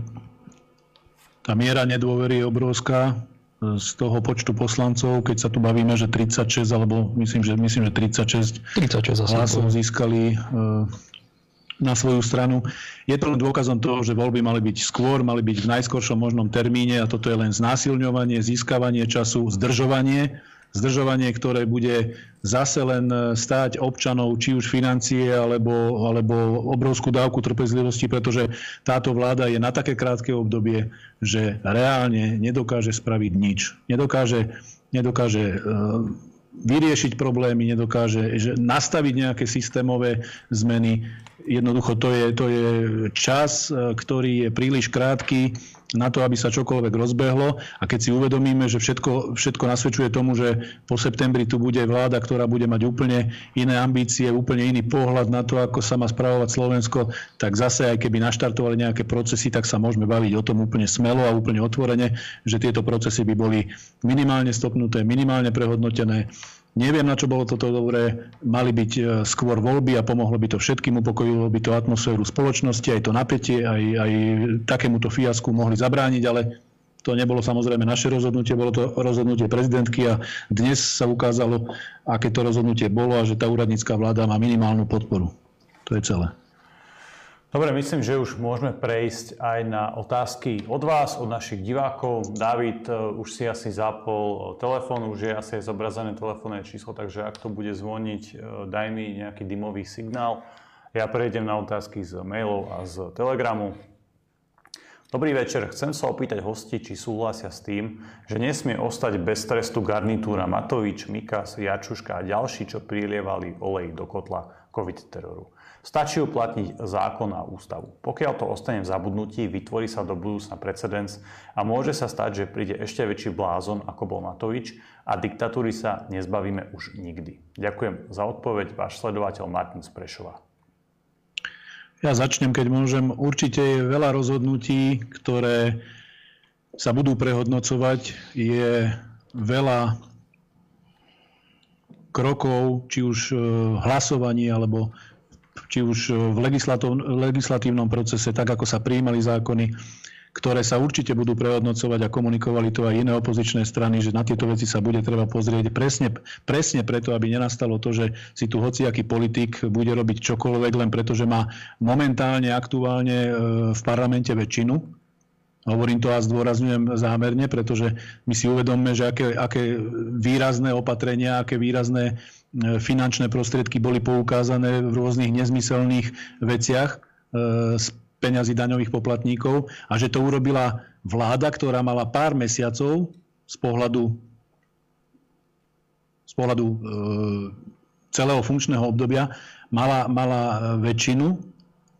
tá miera nedôvery je obrovská e, z toho počtu poslancov, keď sa tu bavíme, že 36, alebo myslím, že, myslím, že 36, 36 hlasov získali e, na svoju stranu. Je to dôkazom toho, že voľby mali byť skôr, mali byť v najskoršom možnom termíne a toto je len znásilňovanie, získavanie času, zdržovanie zdržovanie, ktoré bude zase len e, stáť občanov, či už financie, alebo, alebo obrovskú dávku trpezlivosti, pretože táto vláda je na také krátke obdobie, že reálne nedokáže spraviť nič. Nedokáže, nedokáže vyriešiť problémy, nedokáže že nastaviť nejaké systémové zmeny. Jednoducho to je, to je čas, e, ktorý je príliš krátky na to, aby sa čokoľvek rozbehlo. A keď si uvedomíme, že všetko, všetko nasvedčuje tomu, že po septembri tu bude vláda, ktorá bude mať úplne iné ambície, úplne iný pohľad na to, ako sa má spravovať Slovensko, tak zase aj keby naštartovali nejaké procesy, tak sa môžeme baviť o tom úplne smelo a úplne otvorene, že tieto procesy by boli minimálne stopnuté, minimálne prehodnotené Neviem, na čo bolo toto dobré. Mali byť e, skôr voľby a pomohlo by to všetkým, upokojilo by to atmosféru spoločnosti, aj to napätie, aj, aj takémuto fiasku mohli zabrániť, ale to nebolo samozrejme naše rozhodnutie, bolo to rozhodnutie prezidentky a dnes sa ukázalo, aké to rozhodnutie bolo a že tá úradnícká vláda má minimálnu podporu. To je celé. Dobre, myslím, že už môžeme prejsť aj na otázky od vás, od našich divákov. David e, už si asi zapol telefón, už je asi zobrazené telefónne číslo, takže ak to bude zvoniť, e, daj mi nejaký dymový signál. Ja prejdem na otázky z mailov a z telegramu. Dobrý večer, chcem sa opýtať hosti, či súhlasia s tým, že nesmie ostať bez trestu garnitúra Matovič, Mikas, Jačuška a ďalší, čo prilievali olej do kotla COVID teroru. Stačí uplatniť zákon a ústavu. Pokiaľ to ostane v zabudnutí, vytvorí sa do budúcna precedens a môže sa stať, že príde ešte väčší blázon, ako bol Matovič a diktatúry sa nezbavíme už nikdy. Ďakujem za odpoveď, váš sledovateľ Martin Sprešová. Ja začnem, keď môžem. Určite je veľa rozhodnutí, ktoré sa budú prehodnocovať. Je veľa krokov, či už eh, hlasovaní alebo či už e, v legislatívnom procese, tak ako sa prijímali zákony, ktoré sa určite budú prehodnocovať a komunikovali to aj iné opozičné strany, že na tieto veci sa bude treba pozrieť presne, presne preto, aby nenastalo to, že si tu hociaký politik bude robiť čokoľvek len preto, že má momentálne, aktuálne e, v parlamente väčšinu. Hovorím to a zdôrazňujem zámerne, pretože my si uvedomme, že aké, aké výrazné opatrenia, aké výrazné finančné prostriedky boli poukázané v rôznych nezmyselných veciach e, z peňazí daňových poplatníkov a že to urobila vláda, ktorá mala pár mesiacov z pohľadu, z pohľadu e, celého funkčného obdobia, mala, mala väčšinu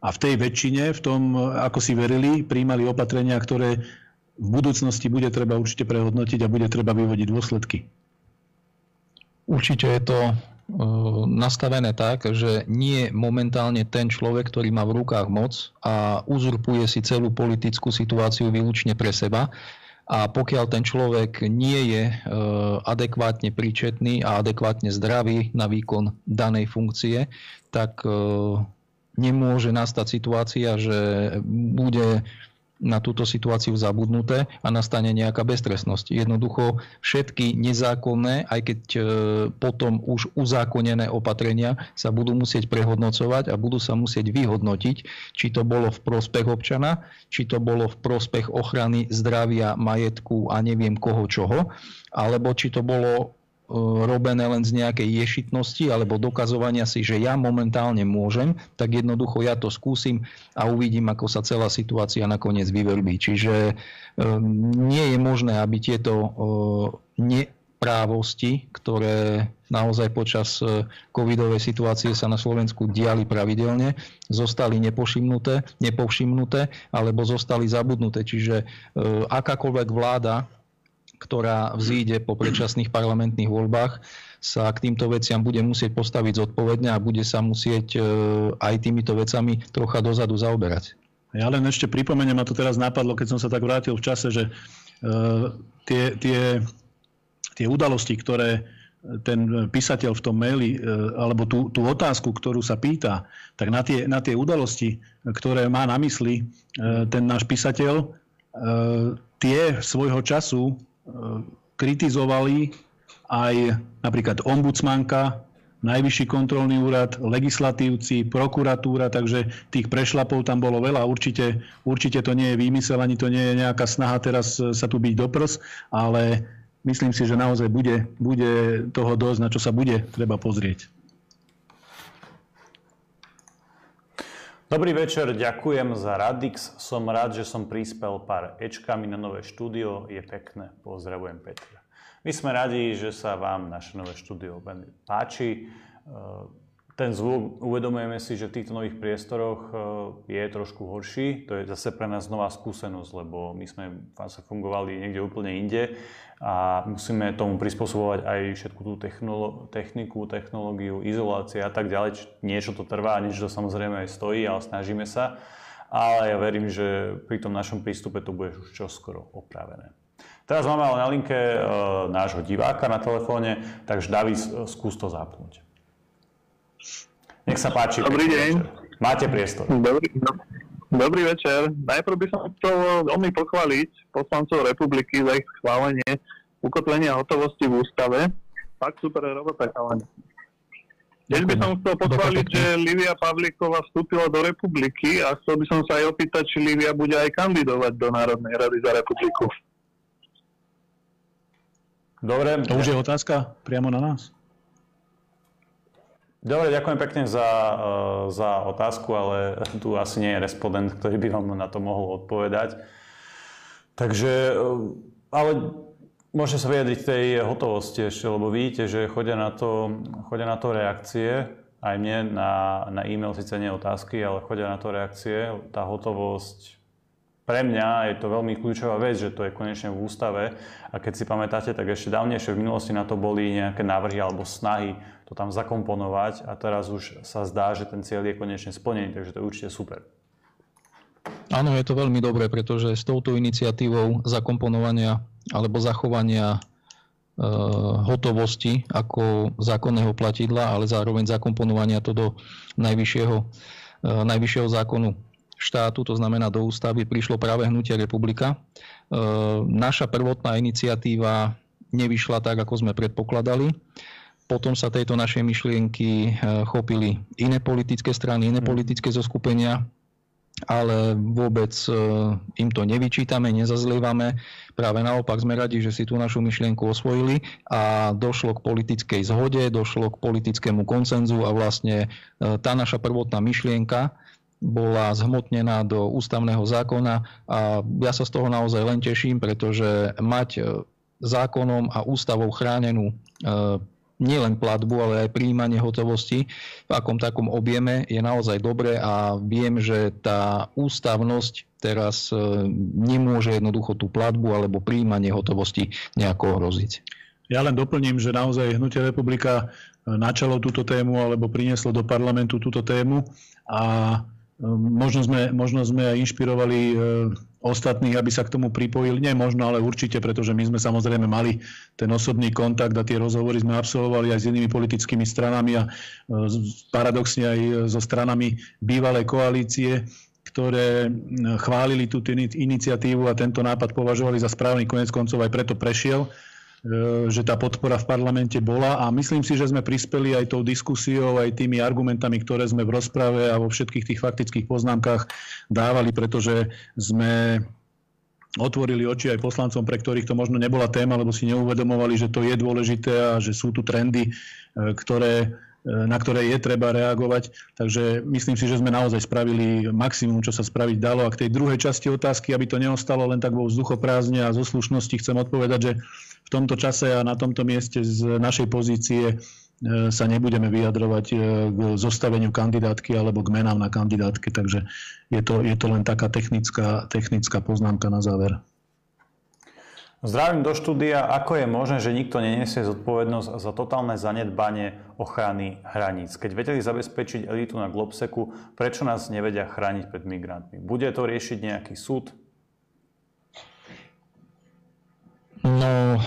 a v tej väčšine, v tom, ako si verili, príjmali opatrenia, ktoré v budúcnosti bude treba určite prehodnotiť a bude treba vyvodiť dôsledky. Určite je to e, nastavené tak, že nie momentálne ten človek, ktorý má v rukách moc a uzurpuje si celú politickú situáciu výlučne pre seba. A pokiaľ ten človek nie je e, adekvátne príčetný a adekvátne zdravý na výkon danej funkcie, tak e, nemôže nastať situácia, že bude na túto situáciu zabudnuté a nastane nejaká beztrestnosť. Jednoducho všetky nezákonné, aj keď e, potom už uzákonené opatrenia sa budú musieť prehodnocovať a budú sa musieť vyhodnotiť, či to bolo v prospech občana, či to bolo v prospech ochrany zdravia, majetku a neviem koho čoho, alebo či to bolo robené len z nejakej ješitnosti alebo dokazovania si, že ja momentálne môžem, tak jednoducho ja to skúsim a uvidím, ako sa celá situácia nakoniec vyverbí. Čiže e, nie je možné, aby tieto e, neprávosti, ktoré naozaj počas covidovej situácie sa na Slovensku diali pravidelne, zostali nepovšimnuté alebo zostali zabudnuté. Čiže akákoľvek vláda ktorá vzíde po predčasných parlamentných voľbách, sa k týmto veciam bude musieť postaviť zodpovedne a bude sa musieť e, aj týmito vecami trocha dozadu zaoberať. Ja len ešte pripomeniem, a to teraz napadlo, keď som sa tak vrátil v čase, že uh, tie, tie, tie udalosti, ktoré ten písateľ v tom maili, uh, alebo tú, tú otázku, ktorú sa pýta, tak na tie, na tie udalosti, ktoré má na mysli ten náš písateľ, tie svojho času kritizovali aj napríklad ombudsmanka, Najvyšší kontrolný úrad, legislatívci, prokuratúra, takže tých prešlapov tam bolo veľa. Určite, určite to nie je výmysel, ani to nie je nejaká snaha teraz sa tu byť doprs, ale myslím si, že naozaj bude, bude toho dosť, na čo sa bude treba pozrieť. Dobrý večer, ďakujem za Radix. Som rád, že som prispel pár ečkami na nové štúdio. Je pekné. Pozdravujem Petra. My sme radi, že sa vám naše nové štúdio páči. E, ten zvuk, uvedomujeme si, že v týchto nových priestoroch je trošku horší. To je zase pre nás nová skúsenosť, lebo my sme vlastne fungovali niekde úplne inde a musíme tomu prispôsobovať aj všetku tú technolo- techniku, technológiu, izolácie a tak ďalej. Niečo to trvá, niečo to samozrejme aj stojí, ale snažíme sa. Ale ja verím, že pri tom našom prístupe to bude už čoskoro opravené. Teraz máme ale na linke e, nášho diváka na telefóne, takže David, e, skús to zapnúť. Nech sa páči. Dobrý deň. Večer. Máte priestor. Dobrý, dobrý večer. Najprv by som chcel veľmi pochváliť poslancov republiky za ich schválenie ukotvenia hotovosti v ústave. Fakt super robota, chalani. Tiež by som chcel pochváliť, že Livia Pavlíková vstúpila do republiky a chcel by som sa aj opýtať, či Livia bude aj kandidovať do Národnej rady za republiku. Dobre. To už je otázka priamo na nás. Dobre, ďakujem pekne za, eh, za otázku, ale tu asi nie je respondent, ktorý by vám na to mohol odpovedať. Takže, eh, ale môžete sa vyjadriť tej hotovosti ešte, lebo vidíte, že chodia na to, chodia na to reakcie. Aj mne na, na e-mail síce nie otázky, ale chodia na to reakcie. Tá hotovosť pre mňa je to veľmi kľúčová vec, že to je konečne v ústave. A keď si pamätáte, tak ešte dávnejšie v minulosti na to boli nejaké návrhy alebo snahy to tam zakomponovať. A teraz už sa zdá, že ten cieľ je konečne splnený, takže to je určite super. Áno, je to veľmi dobré, pretože s touto iniciatívou zakomponovania alebo zachovania e, hotovosti ako zákonného platidla, ale zároveň zakomponovania to do najvyššieho, e, najvyššieho zákonu štátu, to znamená do ústavy, prišlo práve hnutie republika. E, naša prvotná iniciatíva nevyšla tak, ako sme predpokladali. Potom sa tejto našej myšlienky e, chopili iné politické strany, iné mm. politické zoskupenia, ale vôbec e, im to nevyčítame, nezazlievame. Práve naopak sme radi, že si tú našu myšlienku osvojili a došlo k politickej zhode, došlo k politickému koncenzu a vlastne tá naša prvotná myšlienka bola zhmotnená do ústavného zákona a ja sa z toho naozaj len teším, pretože mať e, zákonom a ústavou chránenú e, nielen platbu, ale aj príjmanie hotovosti v akom takom objeme je naozaj dobré a viem, že tá ústavnosť teraz e, nemôže jednoducho tú platbu alebo príjmanie hotovosti nejako ohroziť. Ja len doplním, že naozaj Hnutie republika načalo túto tému alebo prinieslo do parlamentu túto tému a možno sme, možno sme aj inšpirovali ehm, ostatných, aby sa k tomu pripojili. Nie možno, ale určite, pretože my sme samozrejme mali ten osobný kontakt a tie rozhovory sme absolvovali aj s inými politickými stranami a ehm, paradoxne aj so stranami bývalej koalície, ktoré chválili túto iniciatívu a tento nápad považovali za správny, konec koncov aj preto prešiel. E, že tá podpora v parlamente bola a myslím si, že sme prispeli aj tou diskusiou, aj tými argumentami, ktoré sme v rozprave a vo všetkých tých faktických poznámkach dávali, pretože sme otvorili oči aj poslancom, pre ktorých to možno nebola téma, lebo si neuvedomovali, že to je dôležité a že sú tu trendy, e, ktoré na ktoré je treba reagovať. Takže myslím si, že sme naozaj spravili maximum, čo sa spraviť dalo. A k tej druhej časti otázky, aby to neostalo len tak vo vzduchoprázdne a zo slušnosti, chcem odpovedať, že tomto čase a na tomto mieste z našej pozície e, sa nebudeme vyjadrovať e, k zostaveniu kandidátky alebo k menám na kandidátke. Takže je to, je to len taká technická, technická poznámka na záver. Zdravím do štúdia. Ako je možné, že nikto neniesie zodpovednosť za totálne zanedbanie ochrany hraníc? Keď vedeli zabezpečiť elitu na Globseku, prečo nás nevedia chrániť pred migrantmi? Bude to riešiť nejaký súd? No,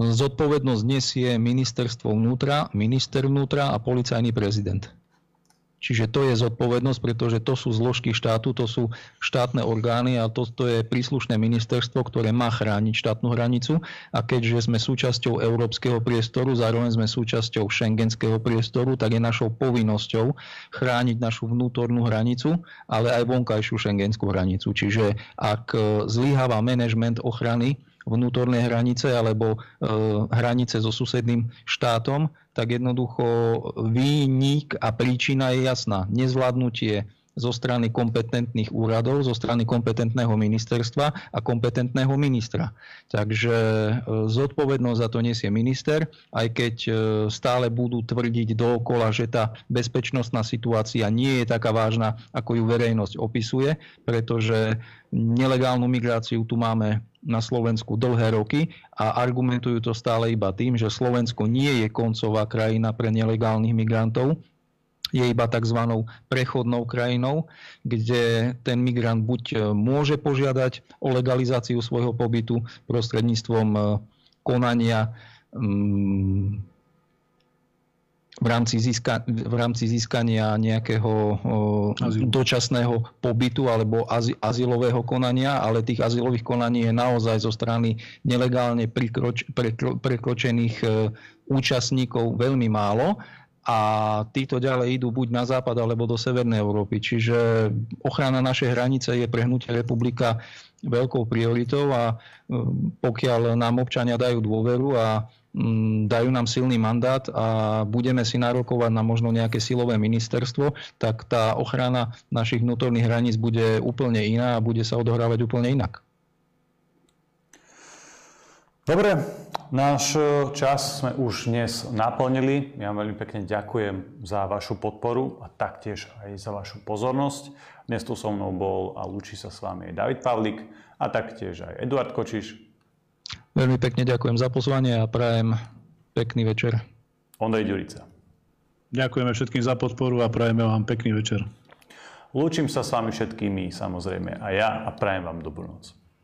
zodpovednosť nesie ministerstvo vnútra, minister vnútra a policajný prezident. Čiže to je zodpovednosť, pretože to sú zložky štátu, to sú štátne orgány a to, to je príslušné ministerstvo, ktoré má chrániť štátnu hranicu. A keďže sme súčasťou európskeho priestoru, zároveň sme súčasťou šengenského priestoru, tak je našou povinnosťou chrániť našu vnútornú hranicu, ale aj vonkajšiu šengenskú hranicu. Čiže ak zlyháva manažment ochrany vnútornej hranice alebo e, hranice so susedným štátom, tak jednoducho výnik a príčina je jasná. Nezvládnutie zo strany kompetentných úradov, zo strany kompetentného ministerstva a kompetentného ministra. Takže e, zodpovednosť za to nesie minister, aj keď e, stále budú tvrdiť dookola, že tá bezpečnostná situácia nie je taká vážna, ako ju verejnosť opisuje, pretože nelegálnu migráciu tu máme na Slovensku dlhé roky a argumentujú to stále iba tým, že Slovensko nie je koncová krajina pre nelegálnych migrantov, je iba tzv. prechodnou krajinou, kde ten migrant buď e, môže požiadať o legalizáciu svojho pobytu prostredníctvom e, konania mm, v rámci, získa, v rámci získania nejakého Azyl. dočasného pobytu alebo azy, azylového konania, ale tých azylových konaní je naozaj zo strany nelegálne prikroč, prekro, prekročených e, účastníkov veľmi málo a títo ďalej idú buď na západ alebo do Severnej Európy. Čiže ochrana našej hranice je pre hnutie republika veľkou prioritou a um, pokiaľ nám občania dajú dôveru a dajú nám silný mandát a budeme si nárokovať na možno nejaké silové ministerstvo, tak tá ochrana našich vnútorných hraníc bude úplne iná a bude sa odohrávať úplne inak. Dobre, náš e, čas sme už dnes naplnili. Ja veľmi pekne ďakujem za vašu podporu a taktiež aj za vašu pozornosť. Dnes tu so mnou bol a lúči sa s vami David Pavlik a taktiež aj Eduard Kočiš. Veľmi pekne ďakujem za pozvanie a prajem pekný večer. Ondrej Ďurica. Ďakujeme všetkým za podporu a prajeme vám pekný večer. Lúčim sa s vami všetkými samozrejme a ja a prajem vám dobrú noc.